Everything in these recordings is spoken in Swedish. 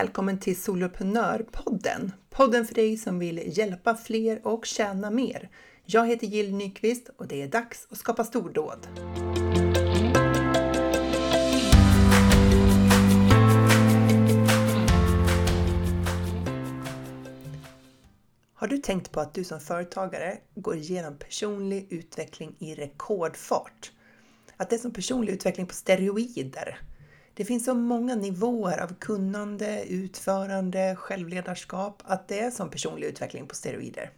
Välkommen till Soloprenörpodden! Podden för dig som vill hjälpa fler och tjäna mer. Jag heter Jill Nyqvist och det är dags att skapa stordåd. Har du tänkt på att du som företagare går igenom personlig utveckling i rekordfart? Att det är som personlig utveckling på steroider. Det finns så många nivåer av kunnande, utförande, självledarskap att det är som personlig utveckling på steroider.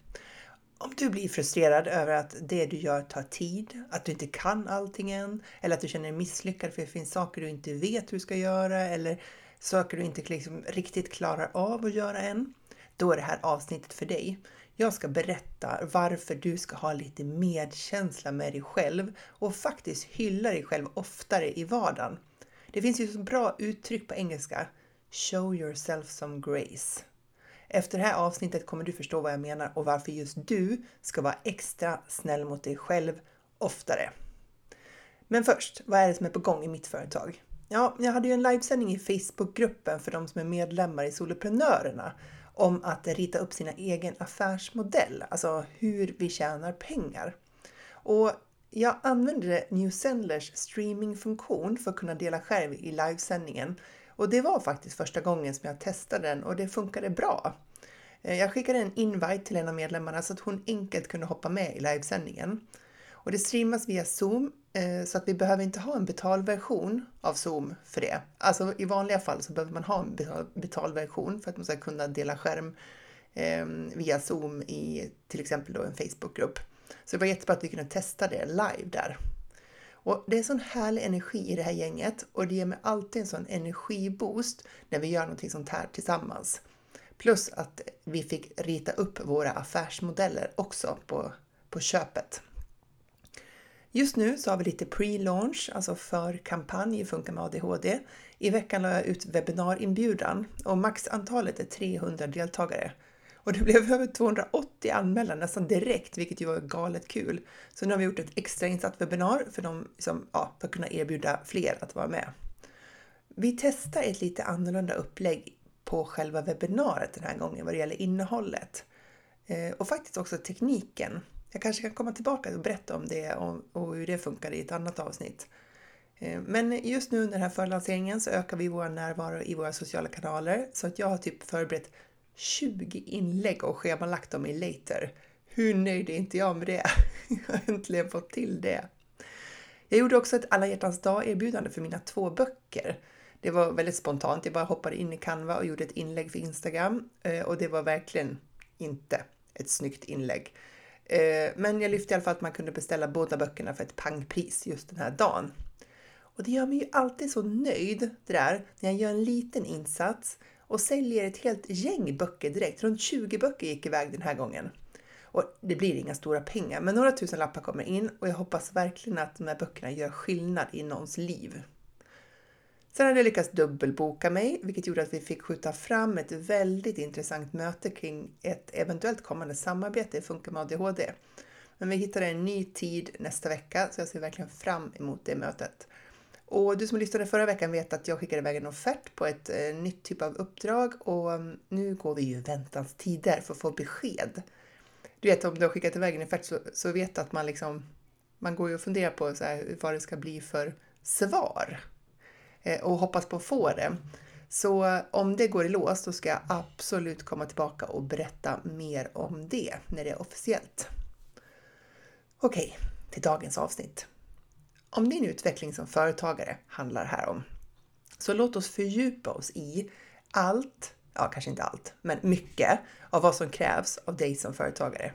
Om du blir frustrerad över att det du gör tar tid, att du inte kan allting än, eller att du känner dig misslyckad för det finns saker du inte vet hur du ska göra eller saker du inte liksom riktigt klarar av att göra än, då är det här avsnittet för dig. Jag ska berätta varför du ska ha lite medkänsla med dig själv och faktiskt hylla dig själv oftare i vardagen. Det finns ju så bra uttryck på engelska. Show yourself some grace. Efter det här avsnittet kommer du förstå vad jag menar och varför just du ska vara extra snäll mot dig själv oftare. Men först, vad är det som är på gång i mitt företag? Ja, jag hade ju en livesändning i Facebookgruppen för de som är medlemmar i Soloprenörerna om att rita upp sina egen affärsmodell, alltså hur vi tjänar pengar. Och jag använde Newsendlers streamingfunktion för att kunna dela skärm i livesändningen och det var faktiskt första gången som jag testade den och det funkade bra. Eh, jag skickade en invite till en av medlemmarna så att hon enkelt kunde hoppa med i livesändningen. Och det streamas via Zoom eh, så att vi behöver inte ha en betalversion av Zoom för det. Alltså i vanliga fall så behöver man ha en betalversion för att man ska kunna dela skärm eh, via Zoom i till exempel då en Facebookgrupp. Så det var jättebra att vi kunde testa det live där. Och det är sån härlig energi i det här gänget och det ger mig alltid en sån energiboost när vi gör någonting sånt här tillsammans. Plus att vi fick rita upp våra affärsmodeller också på, på köpet. Just nu så har vi lite pre-launch, alltså för kampanj Funka med ADHD. I veckan la jag ut webbinarinbjudan och maxantalet är 300 deltagare. Och det blev över 280 anmälda nästan direkt, vilket ju var galet kul. Så nu har vi gjort ett extrainsatt webbinar för, dem som, ja, för att kunna erbjuda fler att vara med. Vi testar ett lite annorlunda upplägg på själva webbinariet den här gången vad det gäller innehållet. Eh, och faktiskt också tekniken. Jag kanske kan komma tillbaka och berätta om det och hur det funkar i ett annat avsnitt. Eh, men just nu under den här förlanseringen så ökar vi vår närvaro i våra sociala kanaler så att jag har typ förberett 20 inlägg och schemalagt dem i later. Hur nöjd är inte jag med det? Jag har äntligen fått till det. Jag gjorde också ett alla hjärtans dag erbjudande för mina två böcker. Det var väldigt spontant. Jag bara hoppade in i Canva och gjorde ett inlägg för Instagram eh, och det var verkligen inte ett snyggt inlägg. Eh, men jag lyfte i alla fall att man kunde beställa båda böckerna för ett pangpris just den här dagen. Och det gör mig ju alltid så nöjd det där när jag gör en liten insats och säljer ett helt gäng böcker direkt. Runt 20 böcker gick iväg den här gången. Och det blir inga stora pengar, men några tusen lappar kommer in och jag hoppas verkligen att de här böckerna gör skillnad i någons liv. Sen hade jag lyckats dubbelboka mig, vilket gjorde att vi fick skjuta fram ett väldigt intressant möte kring ett eventuellt kommande samarbete i Funka med ADHD. Men vi hittade en ny tid nästa vecka, så jag ser verkligen fram emot det mötet. Och du som lyssnade förra veckan vet att jag skickade iväg en offert på ett eh, nytt typ av uppdrag och mm, nu går vi ju väntans tider för att få besked. Du vet om du har skickat iväg en offert så, så vet du att man liksom man går ju och funderar på så här, vad det ska bli för svar eh, och hoppas på att få det. Så eh, om det går i lås då ska jag absolut komma tillbaka och berätta mer om det när det är officiellt. Okej, till dagens avsnitt. Om din utveckling som företagare handlar här om, så låt oss fördjupa oss i allt, ja kanske inte allt, men mycket av vad som krävs av dig som företagare.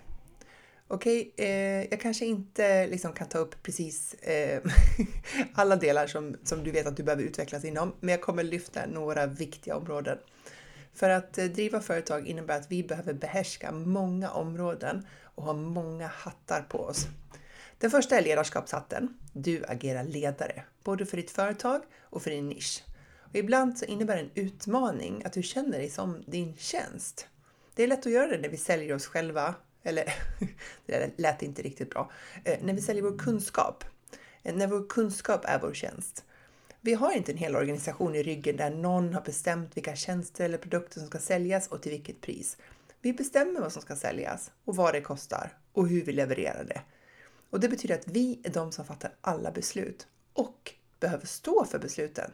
Okej, okay, eh, jag kanske inte liksom kan ta upp precis eh, alla delar som, som du vet att du behöver utvecklas inom, men jag kommer lyfta några viktiga områden. För att eh, driva företag innebär att vi behöver behärska många områden och ha många hattar på oss. Den första är ledarskapshatten. Du agerar ledare, både för ditt företag och för din nisch. Och ibland så innebär det en utmaning att du känner dig som din tjänst. Det är lätt att göra det när vi säljer oss själva, eller det lät inte riktigt bra, eh, när vi säljer vår kunskap. Eh, när vår kunskap är vår tjänst. Vi har inte en hel organisation i ryggen där någon har bestämt vilka tjänster eller produkter som ska säljas och till vilket pris. Vi bestämmer vad som ska säljas och vad det kostar och hur vi levererar det. Och det betyder att vi är de som fattar alla beslut och behöver stå för besluten.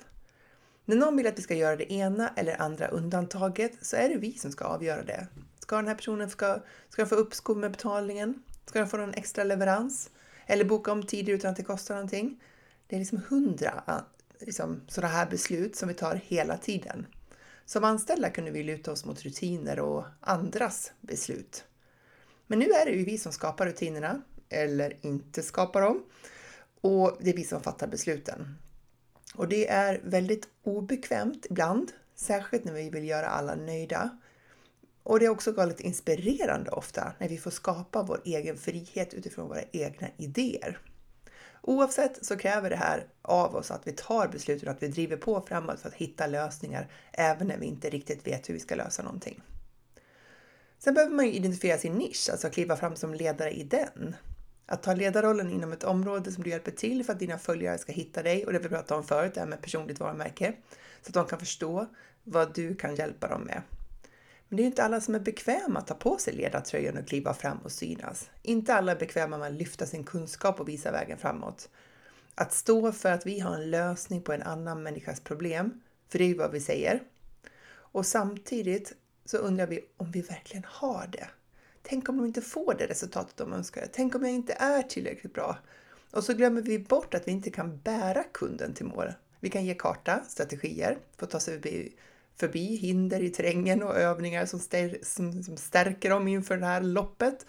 När någon vill att vi ska göra det ena eller andra undantaget så är det vi som ska avgöra det. Ska den här personen ska, ska få uppskov med betalningen? Ska den få någon extra leverans? Eller boka om tider utan att det kostar någonting? Det är liksom hundra eh, liksom, sådana här beslut som vi tar hela tiden. Som anställda kunde vi luta oss mot rutiner och andras beslut. Men nu är det ju vi som skapar rutinerna, eller inte skapar dem. Och det är vi som fattar besluten. Och det är väldigt obekvämt ibland, särskilt när vi vill göra alla nöjda. Och det är också väldigt inspirerande ofta när vi får skapa vår egen frihet utifrån våra egna idéer. Oavsett så kräver det här av oss att vi tar beslut och att vi driver på framåt för att hitta lösningar även när vi inte riktigt vet hur vi ska lösa någonting. Sen behöver man ju identifiera sin nisch, alltså kliva fram som ledare i den. Att ta ledarrollen inom ett område som du hjälper till för att dina följare ska hitta dig och det vi pratade om förut, det här med personligt varumärke, så att de kan förstå vad du kan hjälpa dem med. Men det är ju inte alla som är bekväma att ta på sig ledartröjan och kliva fram och synas. Inte alla är bekväma med att lyfta sin kunskap och visa vägen framåt. Att stå för att vi har en lösning på en annan människas problem, för det är ju vad vi säger. Och samtidigt så undrar vi om vi verkligen har det. Tänk om de inte får det resultatet de önskar. Tänk om jag inte är tillräckligt bra. Och så glömmer vi bort att vi inte kan bära kunden till mål. Vi kan ge karta, strategier för att ta sig förbi, förbi hinder i terrängen och övningar som, stär, som, som stärker dem inför det här loppet.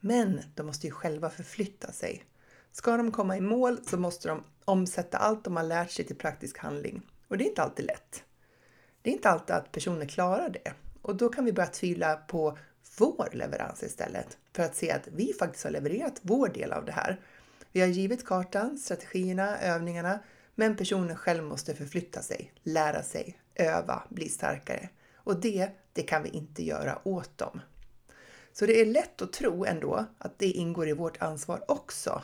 Men de måste ju själva förflytta sig. Ska de komma i mål så måste de omsätta allt de har lärt sig till praktisk handling. Och det är inte alltid lätt. Det är inte alltid att personer klarar det. Och då kan vi börja tvivla på vår leverans istället för att se att vi faktiskt har levererat vår del av det här. Vi har givit kartan, strategierna, övningarna, men personen själv måste förflytta sig, lära sig, öva, bli starkare. Och det, det kan vi inte göra åt dem. Så det är lätt att tro ändå att det ingår i vårt ansvar också.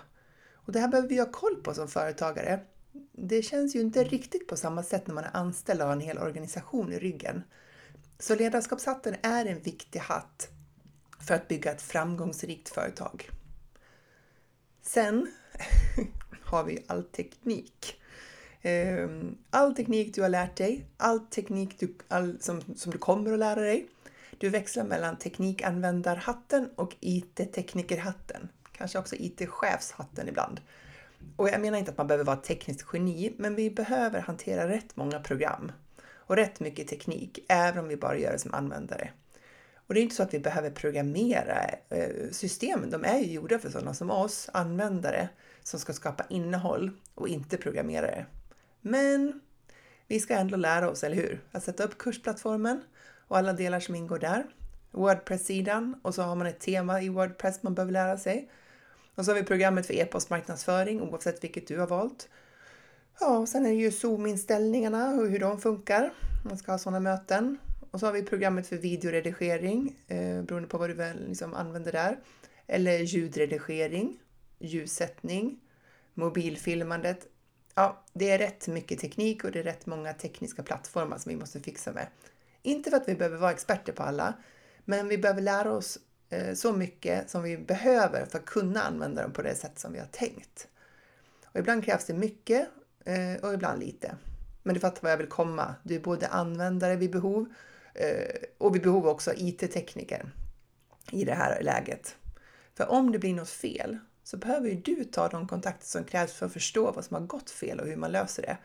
Och det här behöver vi ha koll på som företagare. Det känns ju inte riktigt på samma sätt när man är anställd och har en hel organisation i ryggen. Så ledarskapshatten är en viktig hatt för att bygga ett framgångsrikt företag. Sen har vi all teknik. Ehm, all teknik du har lärt dig, all teknik du, all, som, som du kommer att lära dig. Du växlar mellan teknikanvändarhatten och IT-teknikerhatten. Kanske också IT-chefshatten ibland. Och jag menar inte att man behöver vara tekniskt geni, men vi behöver hantera rätt många program och rätt mycket teknik, även om vi bara gör det som användare. Och det är inte så att vi behöver programmera eh, systemen. De är ju gjorda för sådana som oss, användare, som ska skapa innehåll och inte programmerare. Men vi ska ändå lära oss, eller hur? Att sätta upp kursplattformen och alla delar som ingår där. Wordpress-sidan och så har man ett tema i Wordpress man behöver lära sig. Och så har vi programmet för e-postmarknadsföring oavsett vilket du har valt. Ja, och sen är det ju Zoom-inställningarna och hur de funkar. Man ska ha sådana möten. Och så har vi programmet för videoredigering eh, beroende på vad du väl liksom använder där. Eller ljudredigering, ljussättning, mobilfilmandet. Ja, det är rätt mycket teknik och det är rätt många tekniska plattformar som vi måste fixa med. Inte för att vi behöver vara experter på alla, men vi behöver lära oss eh, så mycket som vi behöver för att kunna använda dem på det sätt som vi har tänkt. Och ibland krävs det mycket eh, och ibland lite. Men du fattar vad jag vill komma. Du är både användare vid behov Eh, och vid behov också IT-tekniker i det här läget. För om det blir något fel så behöver ju du ta de kontakter som krävs för att förstå vad som har gått fel och hur man löser det.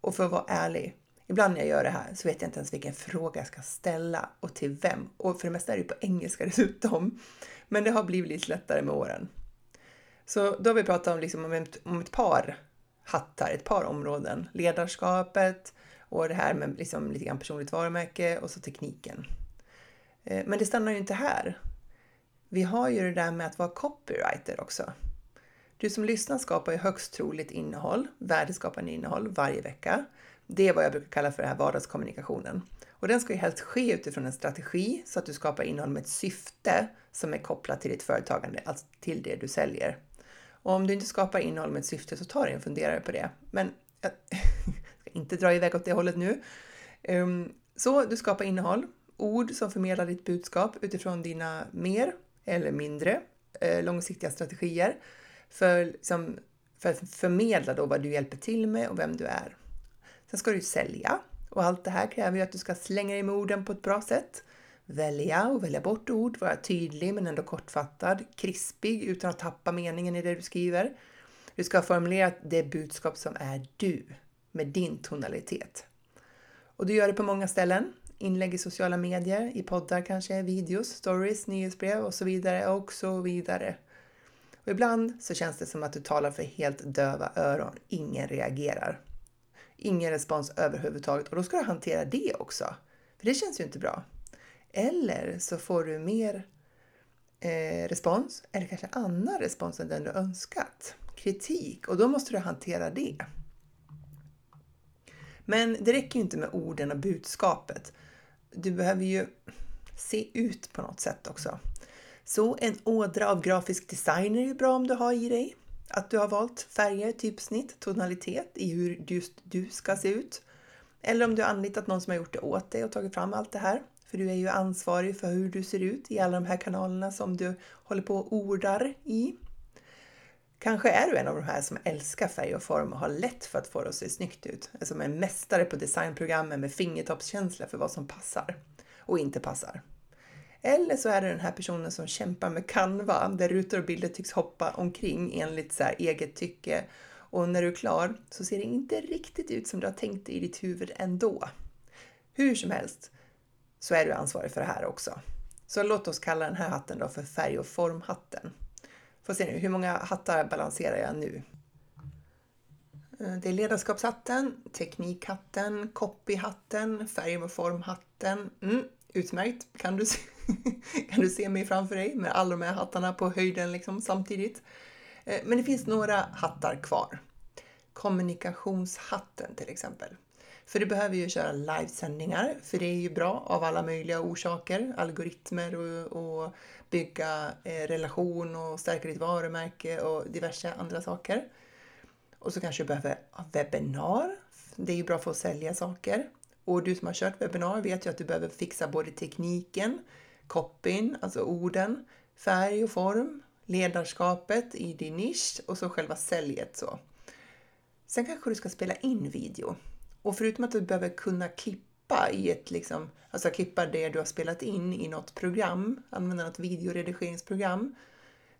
Och för att vara ärlig, ibland när jag gör det här så vet jag inte ens vilken fråga jag ska ställa och till vem. Och för det mesta är det på engelska dessutom. Men det har blivit lite lättare med åren. Så då har vi pratat om, liksom, om, ett, om ett par hattar, ett par områden. Ledarskapet, och det här med liksom lite grann personligt varumärke och så tekniken. Eh, men det stannar ju inte här. Vi har ju det där med att vara copywriter också. Du som lyssnar skapar ju högst troligt innehåll, värdeskapande innehåll varje vecka. Det är vad jag brukar kalla för den här vardagskommunikationen. Och den ska ju helst ske utifrån en strategi så att du skapar innehåll med ett syfte som är kopplat till ditt företagande, alltså till det du säljer. Och om du inte skapar innehåll med ett syfte så ta dig en funderare på det. Men inte dra iväg åt det hållet nu. Ehm, så du skapar innehåll, ord som förmedlar ditt budskap utifrån dina mer eller mindre eh, långsiktiga strategier för, liksom, för att förmedla då vad du hjälper till med och vem du är. Sen ska du sälja och allt det här kräver ju att du ska slänga dig med orden på ett bra sätt. Välja och välja bort ord, vara tydlig men ändå kortfattad, krispig utan att tappa meningen i det du skriver. Du ska formulera det budskap som är du, med din tonalitet. Och du gör det på många ställen. Inlägg i sociala medier, i poddar kanske, videos, stories, nyhetsbrev och så vidare och så vidare. Och ibland så känns det som att du talar för helt döva öron. Ingen reagerar. Ingen respons överhuvudtaget och då ska du hantera det också. För det känns ju inte bra. Eller så får du mer eh, respons eller kanske annan respons än den du önskat. Kritik och då måste du hantera det. Men det räcker ju inte med orden och budskapet. Du behöver ju se ut på något sätt också. Så en ådra av grafisk design är ju bra om du har i dig. Att du har valt färger, typsnitt, tonalitet i hur just du ska se ut. Eller om du har anlitat någon som har gjort det åt dig och tagit fram allt det här. För du är ju ansvarig för hur du ser ut i alla de här kanalerna som du håller på och ordar i. Kanske är du en av de här som älskar färg och form och har lätt för att få det att se snyggt ut. Alltså som är mästare på designprogrammen med fingertoppskänsla för vad som passar och inte passar. Eller så är det den här personen som kämpar med Canva där rutor och bilder tycks hoppa omkring enligt så eget tycke och när du är klar så ser det inte riktigt ut som du har tänkt i ditt huvud ändå. Hur som helst så är du ansvarig för det här också. Så låt oss kalla den här hatten då för färg och formhatten. Får se nu, hur många hattar balanserar jag nu? Eh, det är ledarskapshatten, teknikhatten, copyhatten, färg och formhatten. Mm, utmärkt! Kan du, se, kan du se mig framför dig med alla de här hattarna på höjden liksom samtidigt? Eh, men det finns några hattar kvar. Kommunikationshatten till exempel. För du behöver ju köra livesändningar, för det är ju bra av alla möjliga orsaker, algoritmer och, och bygga eh, relation och stärka ditt varumärke och diverse andra saker. Och så kanske du behöver webbinar. Det är ju bra för att sälja saker. Och du som har kört webbinar vet ju att du behöver fixa både tekniken, copyn, alltså orden, färg och form, ledarskapet i din nisch och så själva säljet. Så. Sen kanske du ska spela in video. Och förutom att du behöver kunna klippa i ett liksom, alltså klippa det du har spelat in i något program, använda något videoredigeringsprogram,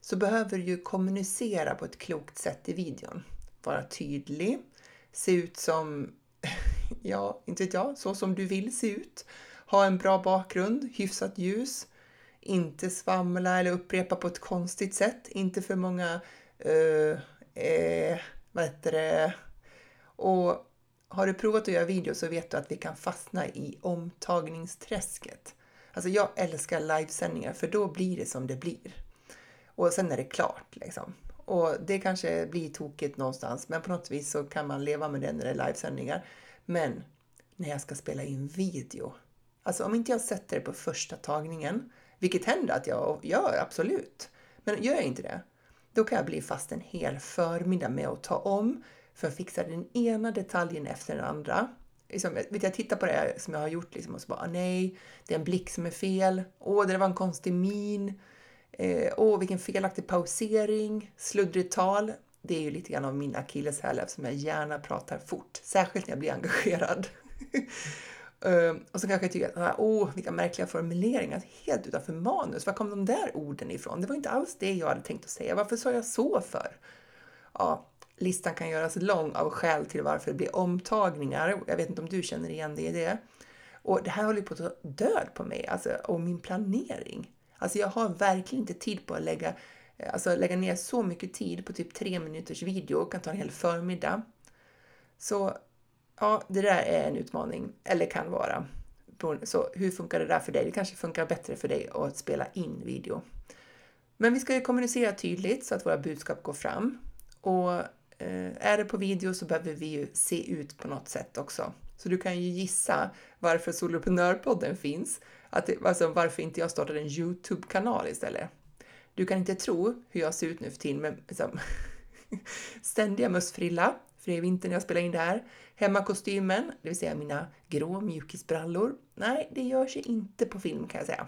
så behöver du ju kommunicera på ett klokt sätt i videon. Vara tydlig, se ut som, ja, inte vet jag, så som du vill se ut. Ha en bra bakgrund, hyfsat ljus, inte svamla eller upprepa på ett konstigt sätt, inte för många, uh, eh, vad heter det, och har du provat att göra video så vet du att vi kan fastna i omtagningsträsket. Alltså jag älskar livesändningar för då blir det som det blir. Och sen är det klart liksom. Och det kanske blir tokigt någonstans men på något vis så kan man leva med det när det är livesändningar. Men när jag ska spela in video. Alltså om inte jag sätter det på första tagningen, vilket händer att jag gör absolut. Men gör jag inte det, då kan jag bli fast en hel förmiddag med att ta om, för att fixa den ena detaljen efter den andra. Liksom, vet jag tittar på det här som jag har gjort liksom, och så bara, ah, nej, det är en blick som är fel. Åh, det var en konstig min. Eh, åh, vilken felaktig pausering. Sluddrigt tal. Det är ju lite grann av min akilleshäl eftersom jag gärna pratar fort, särskilt när jag blir engagerad. Ehm, och så kanske jag tycker att, ah, åh, vilka märkliga formuleringar, helt utanför manus. Var kom de där orden ifrån? Det var inte alls det jag hade tänkt att säga. Varför sa jag så för? Ja, listan kan göras lång av skäl till varför det blir omtagningar. Jag vet inte om du känner igen det i det. Och det här håller på att ta död på mig, alltså, och min planering. Alltså jag har verkligen inte tid på att lägga, eh, alltså, lägga ner så mycket tid på typ tre minuters video, och kan ta en hel förmiddag. Så ja, det där är en utmaning, eller kan vara. Så hur funkar det där för dig? Det kanske funkar bättre för dig att spela in video. Men vi ska ju kommunicera tydligt så att våra budskap går fram. Och Eh, är det på video så behöver vi ju se ut på något sätt också. Så du kan ju gissa varför Soloprenörpodden finns, att det, alltså varför inte jag startade en Youtube-kanal istället. Du kan inte tro hur jag ser ut nu för tiden med liksom, ständiga mössfrilla, för det är vinter när jag spelar in det här. Hemmakostymen, det vill säga mina grå mjukisbrallor. Nej, det gör sig inte på film kan jag säga.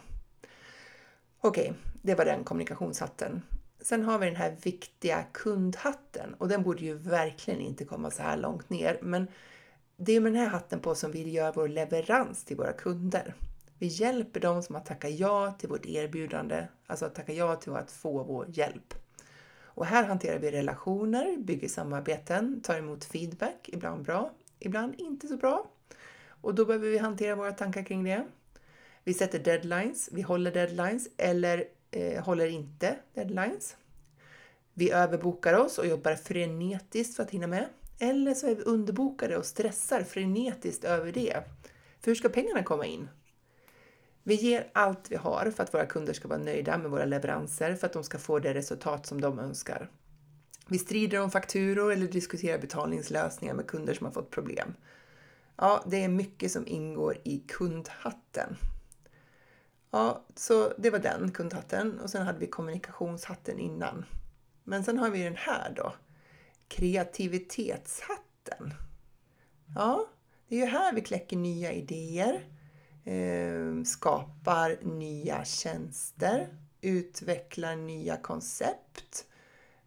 Okej, det var den kommunikationshatten. Sen har vi den här viktiga kundhatten och den borde ju verkligen inte komma så här långt ner. Men det är med den här hatten på som vi gör vår leverans till våra kunder. Vi hjälper dem som har tackat ja till vårt erbjudande, alltså att tacka ja till att få vår hjälp. Och här hanterar vi relationer, bygger samarbeten, tar emot feedback, ibland bra, ibland inte så bra. Och då behöver vi hantera våra tankar kring det. Vi sätter deadlines, vi håller deadlines eller eh, håller inte deadlines. Vi överbokar oss och jobbar frenetiskt för att hinna med. Eller så är vi underbokade och stressar frenetiskt över det. För hur ska pengarna komma in? Vi ger allt vi har för att våra kunder ska vara nöjda med våra leveranser, för att de ska få det resultat som de önskar. Vi strider om fakturor eller diskuterar betalningslösningar med kunder som har fått problem. Ja, det är mycket som ingår i kundhatten. Ja, så det var den kundhatten och sen hade vi kommunikationshatten innan. Men sen har vi den här då, kreativitetshatten. Ja, det är ju här vi kläcker nya idéer, eh, skapar nya tjänster, utvecklar nya koncept,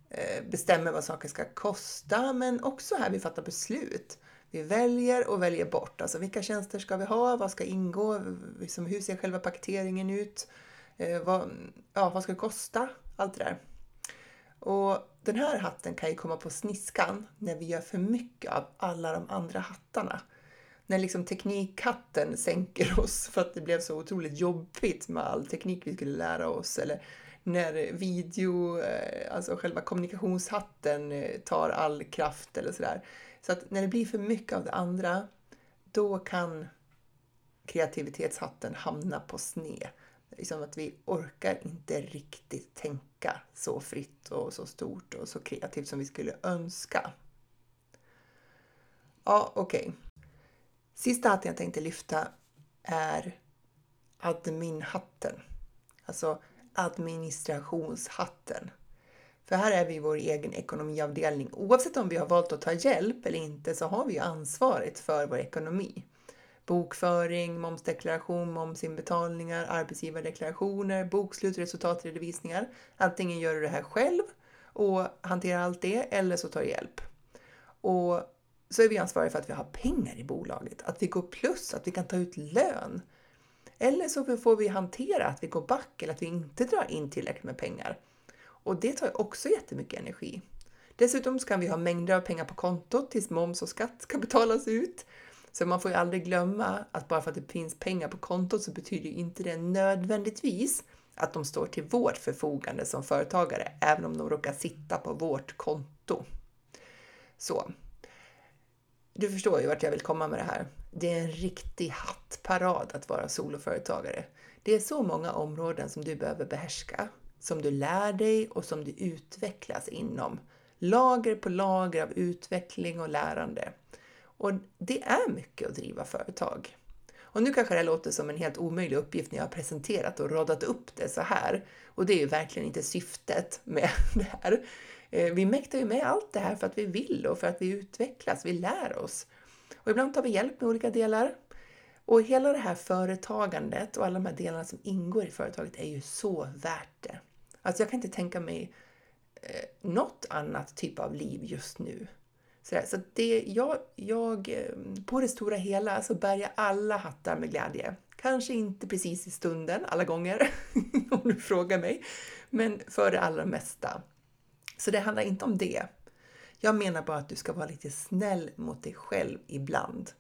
eh, bestämmer vad saker ska kosta, men också här vi fattar beslut. Vi väljer och väljer bort. Alltså vilka tjänster ska vi ha? Vad ska ingå? Liksom, hur ser själva paketeringen ut? Eh, vad, ja, vad ska det kosta? Allt det där. Och den här hatten kan ju komma på sniskan när vi gör för mycket av alla de andra hattarna. När liksom teknikhatten sänker oss för att det blev så otroligt jobbigt med all teknik vi skulle lära oss. Eller när video, eh, alltså själva kommunikationshatten eh, tar all kraft eller sådär. Så att när det blir för mycket av det andra, då kan kreativitetshatten hamna på sned. Liksom att vi orkar inte riktigt tänka så fritt och så stort och så kreativt som vi skulle önska. Ja, okej. Okay. Sista hatten jag tänkte lyfta är adminhatten. Alltså administrationshatten. För här är vi i vår egen ekonomiavdelning. Oavsett om vi har valt att ta hjälp eller inte så har vi ansvaret för vår ekonomi. Bokföring, momsdeklaration, momsinbetalningar, arbetsgivardeklarationer, bokslut, resultatredovisningar. Antingen gör du det här själv och hanterar allt det eller så tar du hjälp. Och så är vi ansvariga för att vi har pengar i bolaget, att vi går plus, att vi kan ta ut lön. Eller så får vi hantera att vi går back eller att vi inte drar in tillräckligt med pengar. Och det tar också jättemycket energi. Dessutom kan vi ha mängder av pengar på kontot tills moms och skatt ska betalas ut. Så man får ju aldrig glömma att bara för att det finns pengar på kontot så betyder inte det nödvändigtvis att de står till vårt förfogande som företagare, även om de råkar sitta på vårt konto. Så. Du förstår ju vart jag vill komma med det här. Det är en riktig hattparad att vara soloföretagare. Det är så många områden som du behöver behärska som du lär dig och som du utvecklas inom. Lager på lager av utveckling och lärande. Och det är mycket att driva företag. Och nu kanske det låter som en helt omöjlig uppgift när jag har presenterat och radat upp det så här. Och det är ju verkligen inte syftet med det här. Eh, vi mäktar ju med allt det här för att vi vill och för att vi utvecklas, vi lär oss. Och ibland tar vi hjälp med olika delar. Och hela det här företagandet och alla de här delarna som ingår i företaget är ju så värt det. Alltså jag kan inte tänka mig eh, något annat typ av liv just nu. Så, så det, jag, jag, eh, på det stora hela så bär jag alla hattar med glädje. Kanske inte precis i stunden alla gånger, om du frågar mig, men för det allra mesta. Så det handlar inte om det. Jag menar bara att du ska vara lite snäll mot dig själv ibland.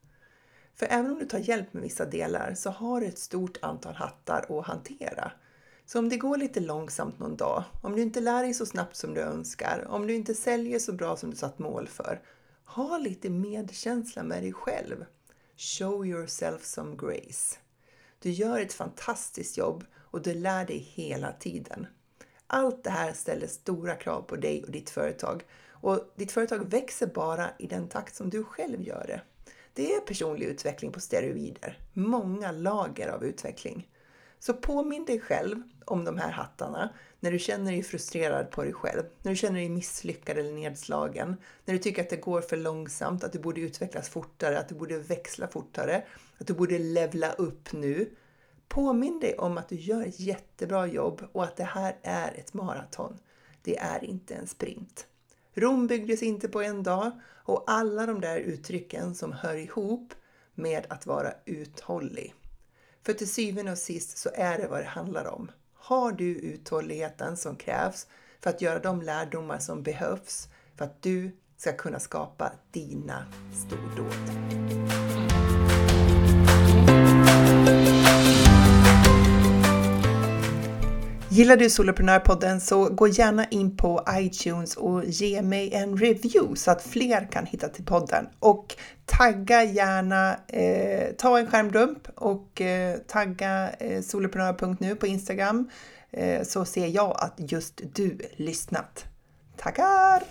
För även om du tar hjälp med vissa delar så har du ett stort antal hattar att hantera. Så om det går lite långsamt någon dag, om du inte lär dig så snabbt som du önskar, om du inte säljer så bra som du satt mål för, ha lite medkänsla med dig själv. Show yourself some grace. Du gör ett fantastiskt jobb och du lär dig hela tiden. Allt det här ställer stora krav på dig och ditt företag och ditt företag växer bara i den takt som du själv gör det. Det är personlig utveckling på steroider, många lager av utveckling. Så påminn dig själv om de här hattarna, när du känner dig frustrerad på dig själv, när du känner dig misslyckad eller nedslagen, när du tycker att det går för långsamt, att du borde utvecklas fortare, att du borde växla fortare, att du borde levla upp nu. Påminn dig om att du gör ett jättebra jobb och att det här är ett maraton. Det är inte en sprint. Rom byggdes inte på en dag och alla de där uttrycken som hör ihop med att vara uthållig. För till syvende och sist så är det vad det handlar om. Har du uthålligheten som krävs för att göra de lärdomar som behövs för att du ska kunna skapa dina stordåd? Gillar du Soloprenörpodden så gå gärna in på iTunes och ge mig en review så att fler kan hitta till podden. Och tagga gärna, eh, ta en skärmdump och eh, tagga eh, soloprenör.nu på Instagram eh, så ser jag att just du lyssnat. Tackar!